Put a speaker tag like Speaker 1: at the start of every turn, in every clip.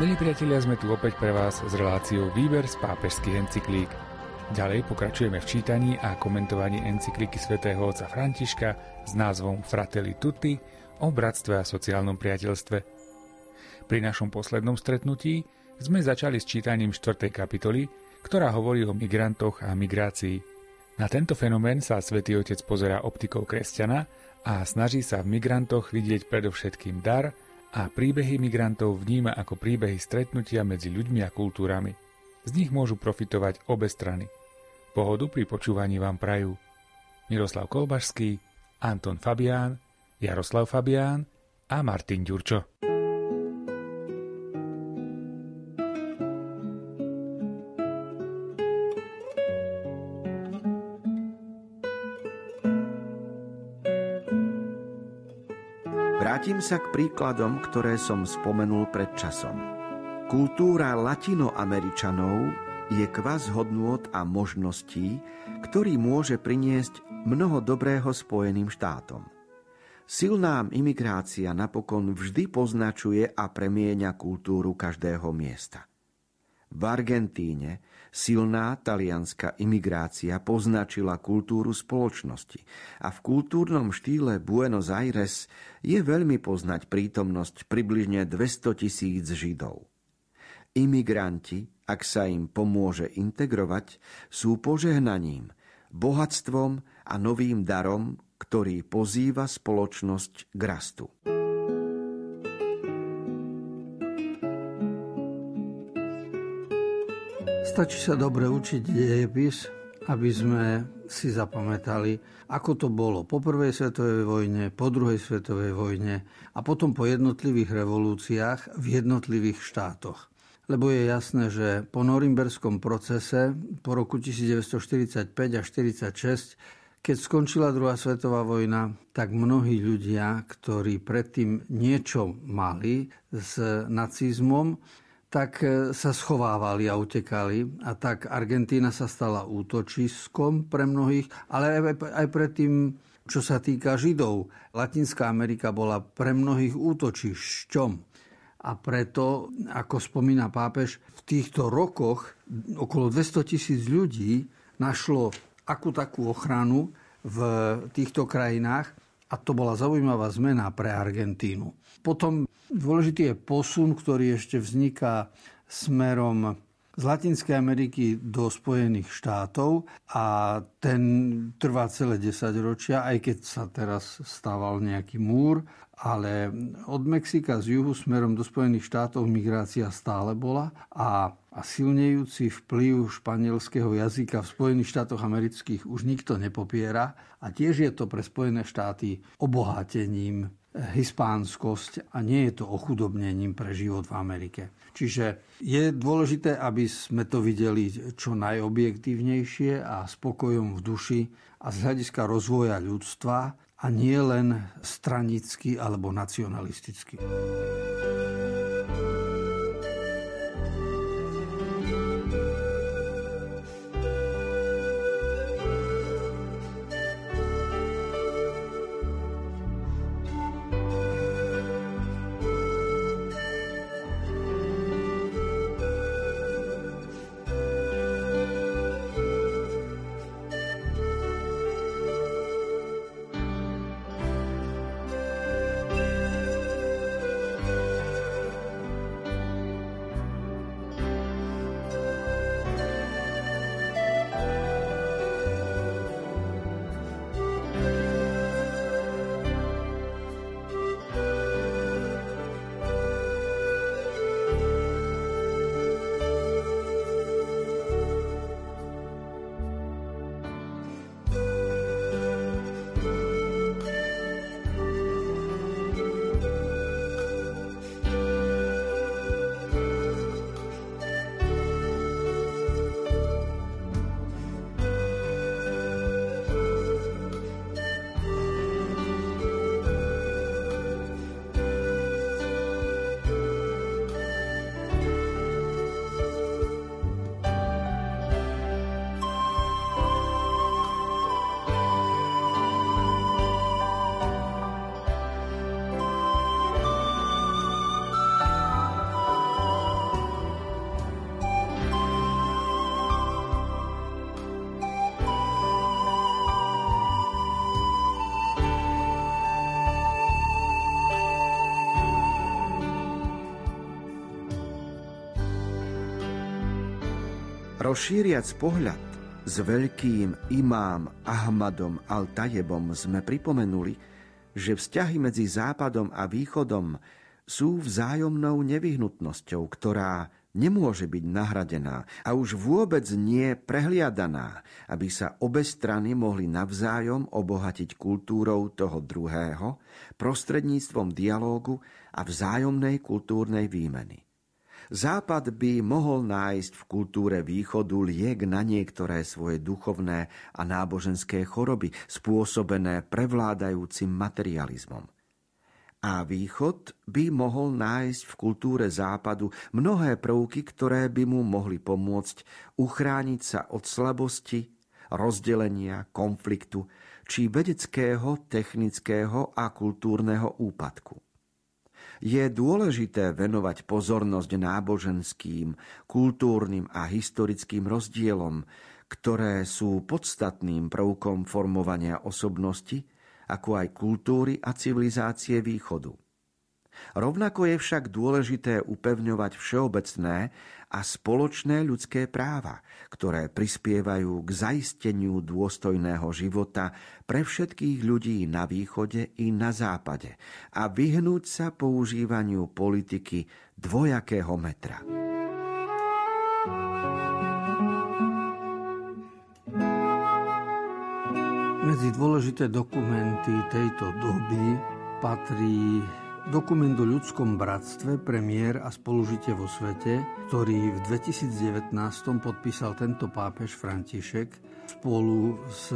Speaker 1: Milí priatelia, sme tu opäť pre vás s reláciou Výber z pápežských encyklík. Ďalej pokračujeme v čítaní a komentovaní encykliky svätého otca Františka s názvom Fratelli Tutti o bratstve a sociálnom priateľstve. Pri našom poslednom stretnutí sme začali s čítaním 4. kapitoly, ktorá hovorí o migrantoch a migrácii. Na tento fenomén sa svätý Otec pozerá optikou kresťana a snaží sa v migrantoch vidieť predovšetkým dar, a príbehy migrantov vníma ako príbehy stretnutia medzi ľuďmi a kultúrami. Z nich môžu profitovať obe strany. Pohodu pri počúvaní vám prajú Miroslav Kolbašský, Anton Fabián, Jaroslav Fabián a Martin Ďurčo.
Speaker 2: Vrátim sa k príkladom, ktoré som spomenul pred časom. Kultúra latinoameričanov je kvaz hodnôt a možností, ktorý môže priniesť mnoho dobrého Spojeným štátom. Silná imigrácia napokon vždy poznačuje a premieňa kultúru každého miesta. V Argentíne silná talianská imigrácia poznačila kultúru spoločnosti a v kultúrnom štýle Buenos Aires je veľmi poznať prítomnosť približne 200 tisíc Židov. Imigranti, ak sa im pomôže integrovať, sú požehnaním, bohatstvom a novým darom, ktorý pozýva spoločnosť k rastu.
Speaker 3: Stačí sa dobre učiť dejepis, aby sme si zapamätali, ako to bolo po prvej svetovej vojne, po druhej svetovej vojne a potom po jednotlivých revolúciách v jednotlivých štátoch. Lebo je jasné, že po norimberskom procese po roku 1945 a 1946 keď skončila druhá svetová vojna, tak mnohí ľudia, ktorí predtým niečo mali s nacizmom, tak e, sa schovávali a utekali. A tak Argentína sa stala útočiskom pre mnohých, ale aj, aj pre tým, čo sa týka Židov. Latinská Amerika bola pre mnohých útočišťom. A preto, ako spomína pápež, v týchto rokoch okolo 200 tisíc ľudí našlo akú takú ochranu v týchto krajinách a to bola zaujímavá zmena pre Argentínu. Potom dôležitý je posun, ktorý ešte vzniká smerom z Latinskej Ameriky do Spojených štátov a ten trvá celé 10 ročia, aj keď sa teraz stával nejaký múr, ale od Mexika z juhu smerom do Spojených štátov migrácia stále bola a a silnejúci vplyv španielského jazyka v Spojených štátoch amerických už nikto nepopiera a tiež je to pre Spojené štáty obohatením hispánskosť a nie je to ochudobnením pre život v Amerike. Čiže je dôležité, aby sme to videli čo najobjektívnejšie a spokojom v duši a z hľadiska rozvoja ľudstva a nie len stranicky alebo nacionalisticky.
Speaker 2: Rozšíriac pohľad s veľkým imám Ahmadom Al-Tajebom sme pripomenuli, že vzťahy medzi Západom a Východom sú vzájomnou nevyhnutnosťou, ktorá nemôže byť nahradená a už vôbec nie prehliadaná, aby sa obe strany mohli navzájom obohatiť kultúrou toho druhého prostredníctvom dialógu a vzájomnej kultúrnej výmeny. Západ by mohol nájsť v kultúre východu liek na niektoré svoje duchovné a náboženské choroby spôsobené prevládajúcim materializmom. A východ by mohol nájsť v kultúre západu mnohé prvky, ktoré by mu mohli pomôcť uchrániť sa od slabosti, rozdelenia, konfliktu či vedeckého, technického a kultúrneho úpadku je dôležité venovať pozornosť náboženským, kultúrnym a historickým rozdielom, ktoré sú podstatným prvkom formovania osobnosti, ako aj kultúry a civilizácie východu. Rovnako je však dôležité upevňovať všeobecné a spoločné ľudské práva, ktoré prispievajú k zaisteniu dôstojného života pre všetkých ľudí na východe i na západe a vyhnúť sa používaniu politiky dvojakého metra.
Speaker 3: Medzi dôležité dokumenty tejto doby patrí Dokument o ľudskom bratstve, premiér a spolužitie vo svete, ktorý v 2019 podpísal tento pápež František spolu s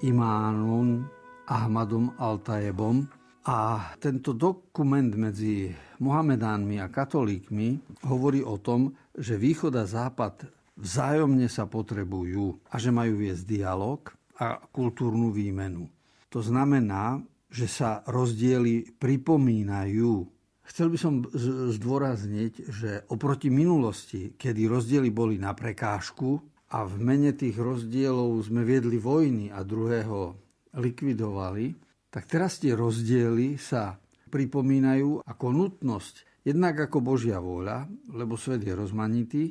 Speaker 3: imánom Ahmadom Altajebom. A tento dokument medzi Mohamedánmi a katolíkmi hovorí o tom, že východ a západ vzájomne sa potrebujú a že majú viesť dialog a kultúrnu výmenu. To znamená, že sa rozdiely pripomínajú. Chcel by som zdôrazniť, že oproti minulosti, kedy rozdiely boli na prekážku a v mene tých rozdielov sme viedli vojny a druhého likvidovali, tak teraz tie rozdiely sa pripomínajú ako nutnosť, jednak ako Božia vôľa, lebo svet je rozmanitý,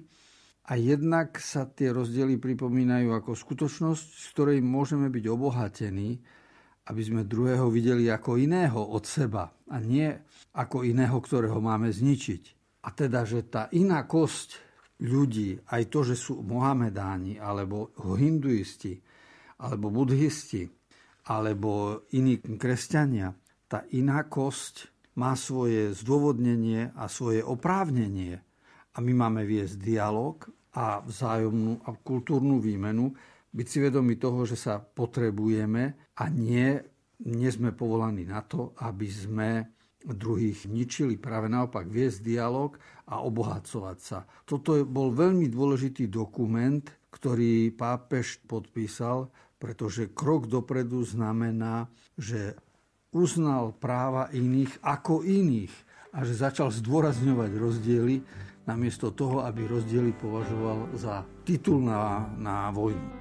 Speaker 3: a jednak sa tie rozdiely pripomínajú ako skutočnosť, z ktorej môžeme byť obohatení aby sme druhého videli ako iného od seba a nie ako iného, ktorého máme zničiť. A teda, že tá iná kosť ľudí, aj to, že sú Mohamedáni, alebo hinduisti, alebo budhisti, alebo iní kresťania, tá iná kosť má svoje zdôvodnenie a svoje oprávnenie. A my máme viesť dialog a vzájomnú a kultúrnu výmenu, byť si vedomi toho, že sa potrebujeme a nie, nie sme povolaní na to, aby sme druhých ničili, práve naopak viesť dialog a obohacovať sa. Toto bol veľmi dôležitý dokument, ktorý pápež podpísal, pretože krok dopredu znamená, že uznal práva iných ako iných a že začal zdôrazňovať rozdiely namiesto toho, aby rozdiely považoval za titul na, na vojnu.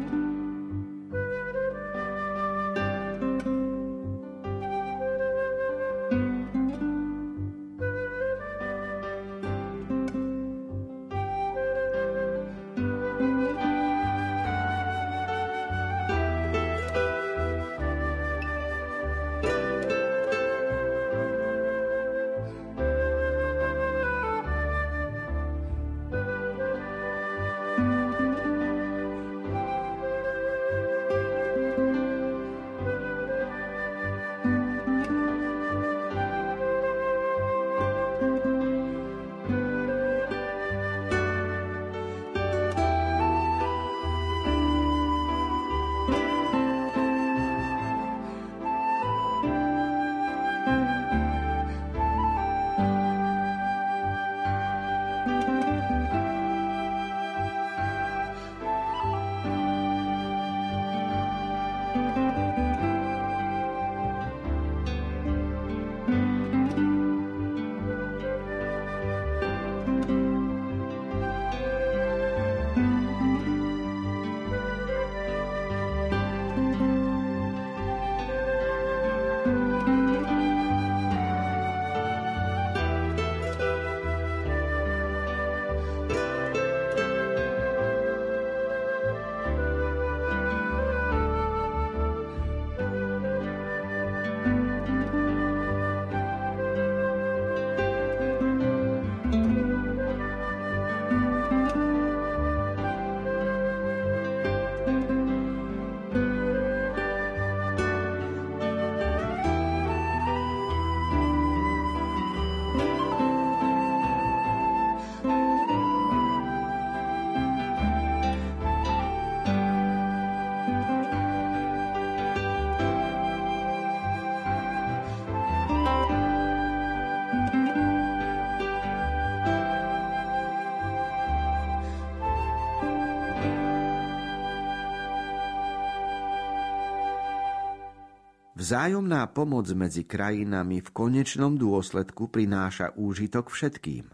Speaker 2: Vzájomná pomoc medzi krajinami v konečnom dôsledku prináša úžitok všetkým.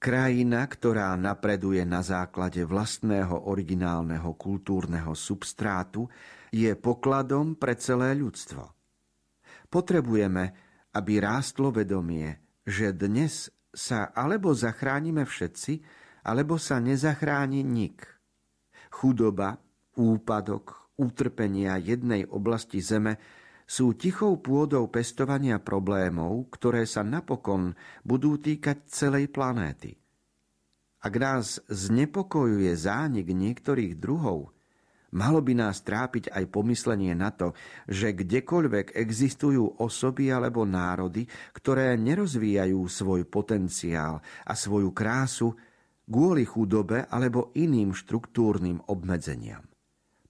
Speaker 2: Krajina, ktorá napreduje na základe vlastného originálneho kultúrneho substrátu, je pokladom pre celé ľudstvo. Potrebujeme, aby rástlo vedomie, že dnes sa alebo zachránime všetci, alebo sa nezachráni nik. Chudoba, úpadok, utrpenia jednej oblasti zeme sú tichou pôdou pestovania problémov, ktoré sa napokon budú týkať celej planéty. Ak nás znepokojuje zánik niektorých druhov, malo by nás trápiť aj pomyslenie na to, že kdekoľvek existujú osoby alebo národy, ktoré nerozvíjajú svoj potenciál a svoju krásu kvôli chudobe alebo iným štruktúrnym obmedzeniam.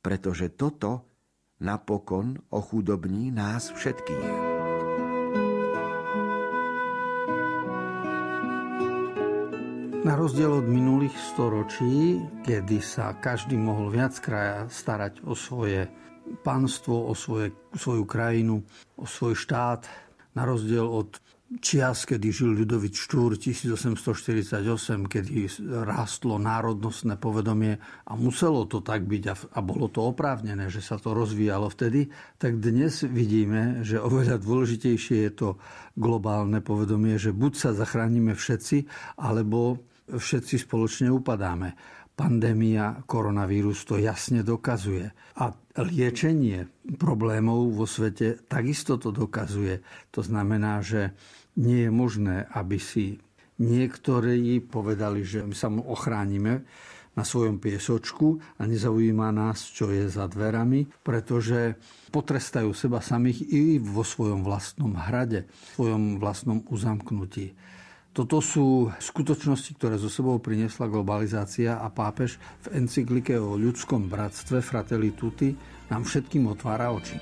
Speaker 2: Pretože toto napokon ochudobní nás všetkých.
Speaker 3: Na rozdiel od minulých storočí, kedy sa každý mohol viac kraja starať o svoje panstvo, o svoje, svoju krajinu, o svoj štát, na rozdiel od čias, kedy žil Ľudovit Štúr 1848, kedy rástlo národnostné povedomie a muselo to tak byť a, a bolo to oprávnené, že sa to rozvíjalo vtedy, tak dnes vidíme, že oveľa dôležitejšie je to globálne povedomie, že buď sa zachránime všetci, alebo všetci spoločne upadáme. Pandémia koronavírus to jasne dokazuje. A liečenie problémov vo svete takisto to dokazuje. To znamená, že nie je možné, aby si niektorí povedali, že my sa ochránime na svojom piesočku a nezaujíma nás, čo je za dverami, pretože potrestajú seba samých i vo svojom vlastnom hrade, v svojom vlastnom uzamknutí. Toto sú skutočnosti, ktoré zo sebou priniesla globalizácia a pápež v encyklike o ľudskom bratstve Fratelli Tutti nám všetkým otvára oči.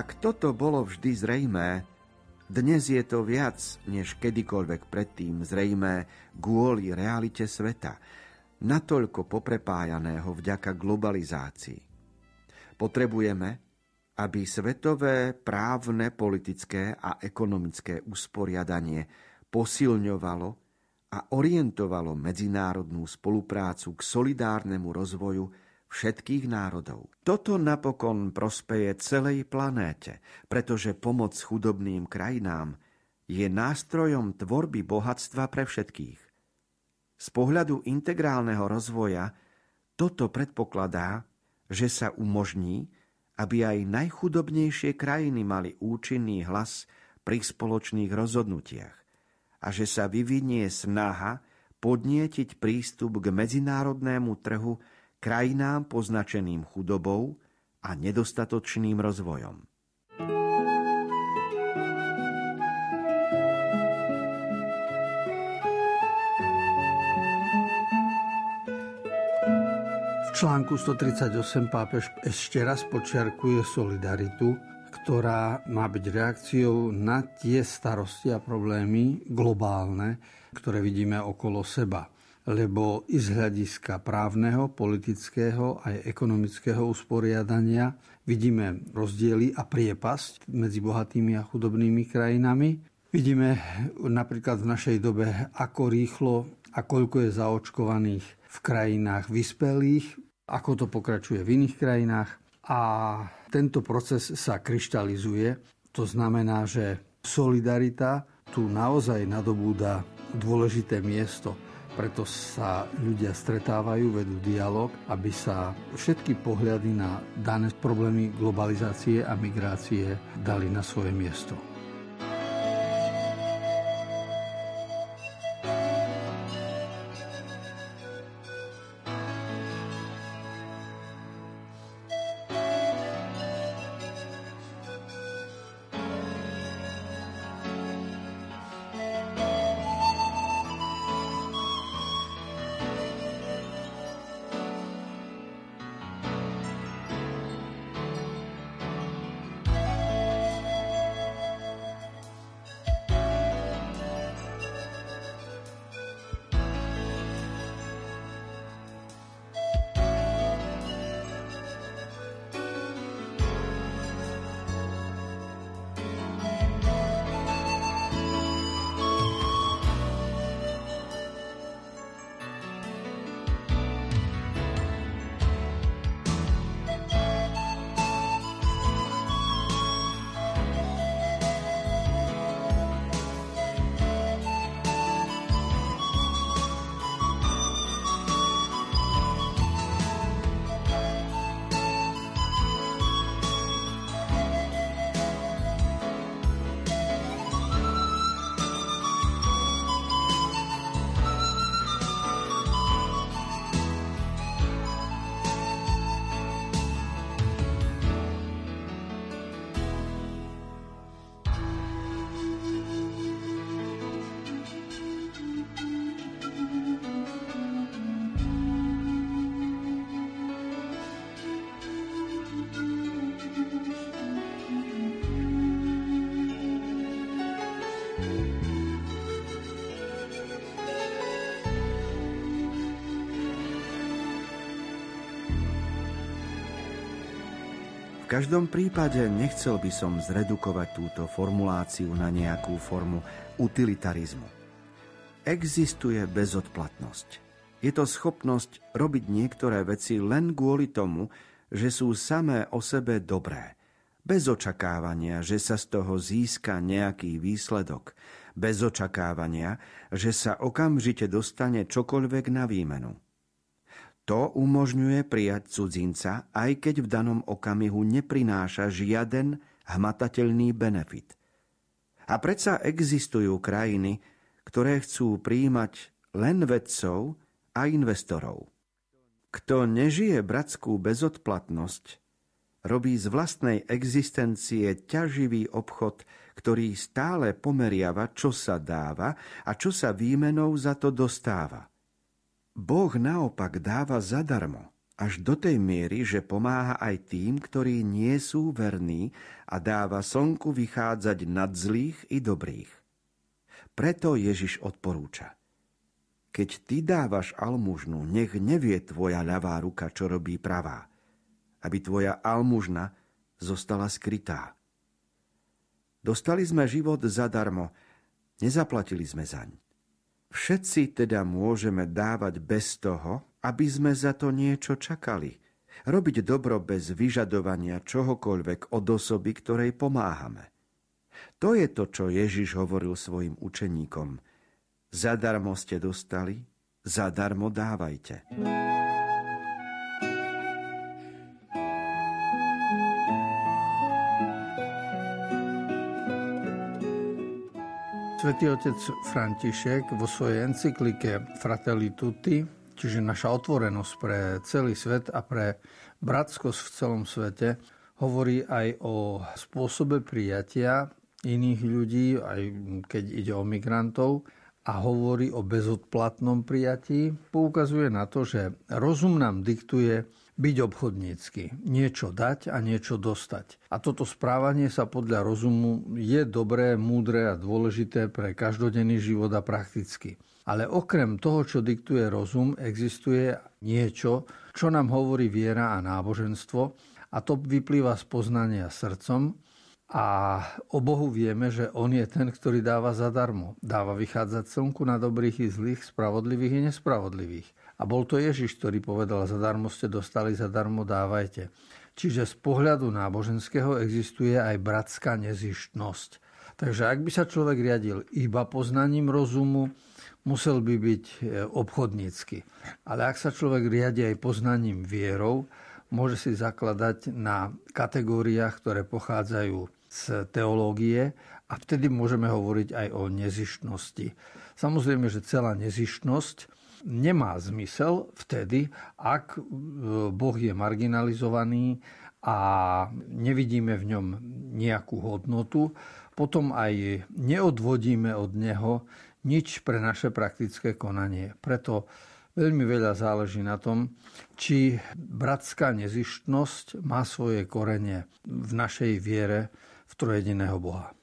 Speaker 2: Ak toto bolo vždy zrejmé, dnes je to viac než kedykoľvek predtým zrejmé kvôli realite sveta, natoľko poprepájaného vďaka globalizácii. Potrebujeme, aby svetové právne, politické a ekonomické usporiadanie posilňovalo a orientovalo medzinárodnú spoluprácu k solidárnemu rozvoju všetkých národov. Toto napokon prospeje celej planéte, pretože pomoc chudobným krajinám je nástrojom tvorby bohatstva pre všetkých. Z pohľadu integrálneho rozvoja toto predpokladá, že sa umožní, aby aj najchudobnejšie krajiny mali účinný hlas pri spoločných rozhodnutiach a že sa vyvinie snaha podnietiť prístup k medzinárodnému trhu krajinám poznačeným chudobou a nedostatočným rozvojom.
Speaker 3: V článku 138 pápež ešte raz počiarkuje solidaritu ktorá má byť reakciou na tie starosti a problémy globálne, ktoré vidíme okolo seba. Lebo i z hľadiska právneho, politického aj ekonomického usporiadania vidíme rozdiely a priepasť medzi bohatými a chudobnými krajinami. Vidíme napríklad v našej dobe, ako rýchlo a koľko je zaočkovaných v krajinách vyspelých, ako to pokračuje v iných krajinách. A tento proces sa kryštalizuje. To znamená, že solidarita tu naozaj nadobúda dôležité miesto. Preto sa ľudia stretávajú, vedú dialog, aby sa všetky pohľady na dané problémy globalizácie a migrácie dali na svoje miesto.
Speaker 2: Každom prípade nechcel by som zredukovať túto formuláciu na nejakú formu utilitarizmu. Existuje bezodplatnosť. Je to schopnosť robiť niektoré veci len kvôli tomu, že sú samé o sebe dobré. Bez očakávania, že sa z toho získa nejaký výsledok. Bez očakávania, že sa okamžite dostane čokoľvek na výmenu. To umožňuje prijať cudzinca, aj keď v danom okamihu neprináša žiaden hmatateľný benefit. A predsa existujú krajiny, ktoré chcú príjmať len vedcov a investorov. Kto nežije bratskú bezodplatnosť, robí z vlastnej existencie ťaživý obchod, ktorý stále pomeriava, čo sa dáva a čo sa výmenou za to dostáva. Boh naopak dáva zadarmo, až do tej miery, že pomáha aj tým, ktorí nie sú verní a dáva slnku vychádzať nad zlých i dobrých. Preto Ježiš odporúča. Keď ty dávaš almužnu, nech nevie tvoja ľavá ruka, čo robí pravá, aby tvoja almužna zostala skrytá. Dostali sme život zadarmo, nezaplatili sme zaň. Všetci teda môžeme dávať bez toho, aby sme za to niečo čakali. Robiť dobro bez vyžadovania čohokoľvek od osoby, ktorej pomáhame. To je to, čo Ježiš hovoril svojim učeníkom. Zadarmo ste dostali, zadarmo dávajte.
Speaker 3: Svetý otec František vo svojej encyklike Fratelli Tutti, čiže naša otvorenosť pre celý svet a pre bratskosť v celom svete, hovorí aj o spôsobe prijatia iných ľudí, aj keď ide o migrantov, a hovorí o bezodplatnom prijatí, poukazuje na to, že rozum nám diktuje byť obchodnícky, niečo dať a niečo dostať. A toto správanie sa podľa rozumu je dobré, múdre a dôležité pre každodenný život a prakticky. Ale okrem toho, čo diktuje rozum, existuje niečo, čo nám hovorí viera a náboženstvo a to vyplýva z poznania srdcom, a o Bohu vieme, že On je ten, ktorý dáva zadarmo. Dáva vychádzať slnku na dobrých i zlých, spravodlivých i nespravodlivých. A bol to Ježiš, ktorý povedal, zadarmo ste dostali, zadarmo dávajte. Čiže z pohľadu náboženského existuje aj bratská nezištnosť. Takže ak by sa človek riadil iba poznaním rozumu, musel by byť e, obchodnícky. Ale ak sa človek riadi aj poznaním vierou, môže si zakladať na kategóriách, ktoré pochádzajú z teológie a vtedy môžeme hovoriť aj o nezištnosti. Samozrejme, že celá nezištnosť nemá zmysel vtedy, ak e, Boh je marginalizovaný a nevidíme v ňom nejakú hodnotu, potom aj neodvodíme od neho nič pre naše praktické konanie. Preto veľmi veľa záleží na tom, či bratská nezištnosť má svoje korene v našej viere, trojediného Boha.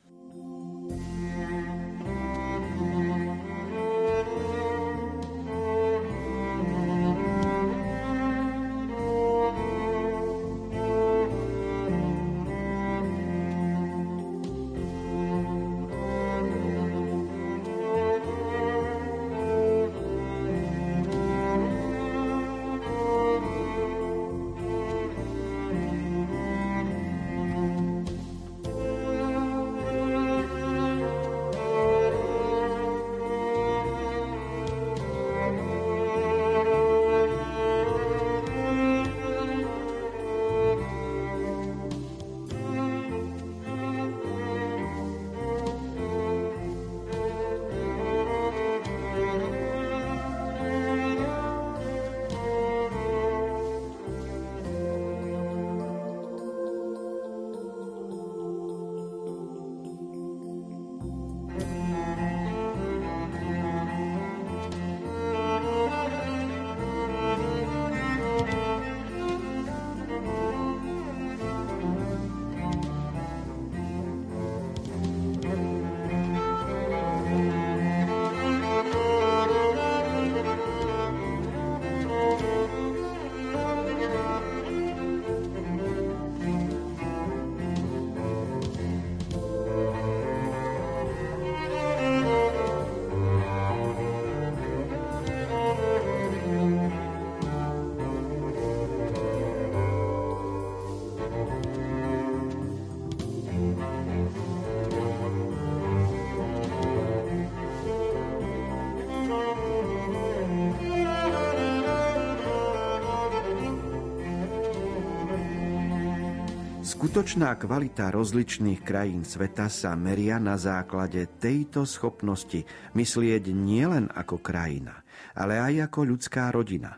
Speaker 2: Skutočná kvalita rozličných krajín sveta sa meria na základe tejto schopnosti myslieť nielen ako krajina, ale aj ako ľudská rodina.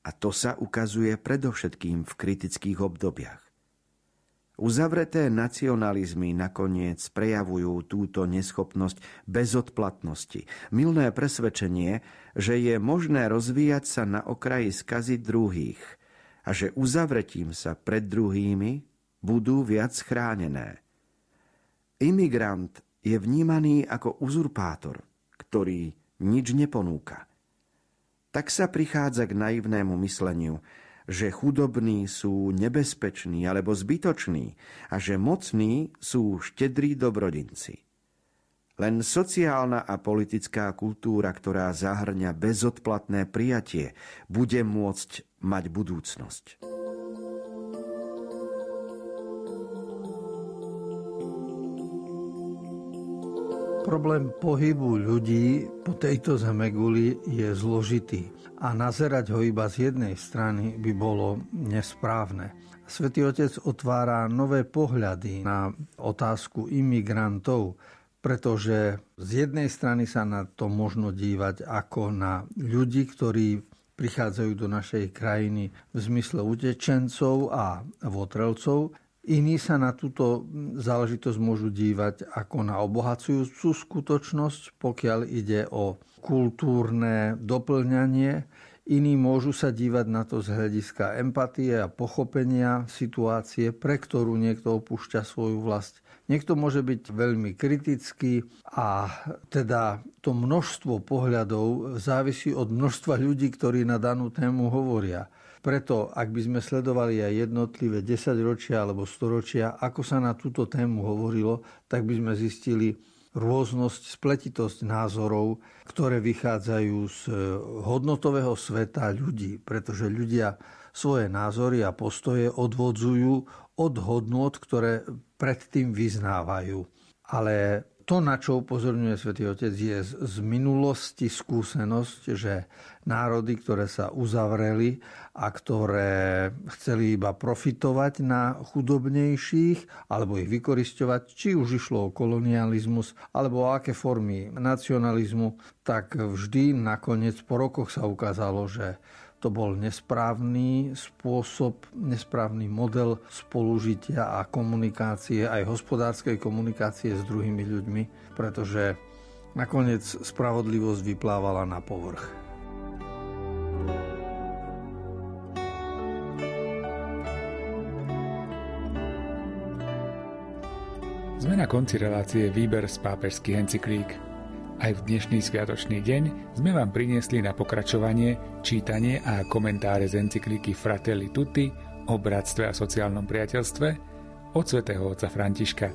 Speaker 2: A to sa ukazuje predovšetkým v kritických obdobiach. Uzavreté nacionalizmy nakoniec prejavujú túto neschopnosť bezodplatnosti, milné presvedčenie, že je možné rozvíjať sa na okraji skazy druhých a že uzavretím sa pred druhými budú viac chránené. Imigrant je vnímaný ako uzurpátor, ktorý nič neponúka. Tak sa prichádza k naivnému mysleniu, že chudobní sú nebezpeční alebo zbytoční a že mocní sú štedrí dobrodinci. Len sociálna a politická kultúra, ktorá zahrňa bezodplatné prijatie, bude môcť mať budúcnosť.
Speaker 3: Problém pohybu ľudí po tejto zemeguli je zložitý a nazerať ho iba z jednej strany by bolo nesprávne. Svetý Otec otvára nové pohľady na otázku imigrantov, pretože z jednej strany sa na to možno dívať ako na ľudí, ktorí prichádzajú do našej krajiny v zmysle utečencov a votrelcov, Iní sa na túto záležitosť môžu dívať ako na obohacujúcu skutočnosť, pokiaľ ide o kultúrne doplňanie. Iní môžu sa dívať na to z hľadiska empatie a pochopenia situácie, pre ktorú niekto opúšťa svoju vlast. Niekto môže byť veľmi kritický a teda to množstvo pohľadov závisí od množstva ľudí, ktorí na danú tému hovoria. Preto, ak by sme sledovali aj jednotlivé desaťročia alebo storočia, ako sa na túto tému hovorilo, tak by sme zistili, rôznosť, spletitosť názorov, ktoré vychádzajú z e, hodnotového sveta ľudí, pretože ľudia svoje názory a postoje odvodzujú od hodnot, ktoré predtým vyznávajú. Ale to, na čo upozorňuje svätý Otec, je z minulosti skúsenosť, že národy, ktoré sa uzavreli a ktoré chceli iba profitovať na chudobnejších alebo ich vykoristovať, či už išlo o kolonializmus alebo o aké formy nacionalizmu, tak vždy nakoniec po rokoch sa ukázalo, že to bol nesprávny spôsob, nesprávny model spolužitia a komunikácie, aj hospodárskej komunikácie s druhými ľuďmi, pretože nakoniec spravodlivosť vyplávala na povrch.
Speaker 1: Sme na konci relácie Výber z pápežských encyklík. Aj v dnešný sviatočný deň sme vám priniesli na pokračovanie čítanie a komentáre z encykliky Fratelli Tutti o bratstve a sociálnom priateľstve od svätého otca Františka.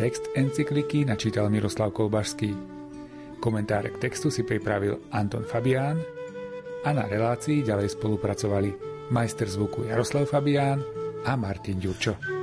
Speaker 1: Text encykliky načítal Miroslav Kolbašský. Komentáre k textu si pripravil Anton Fabián a na relácii ďalej spolupracovali majster zvuku Jaroslav Fabián a Martin Ďurčo.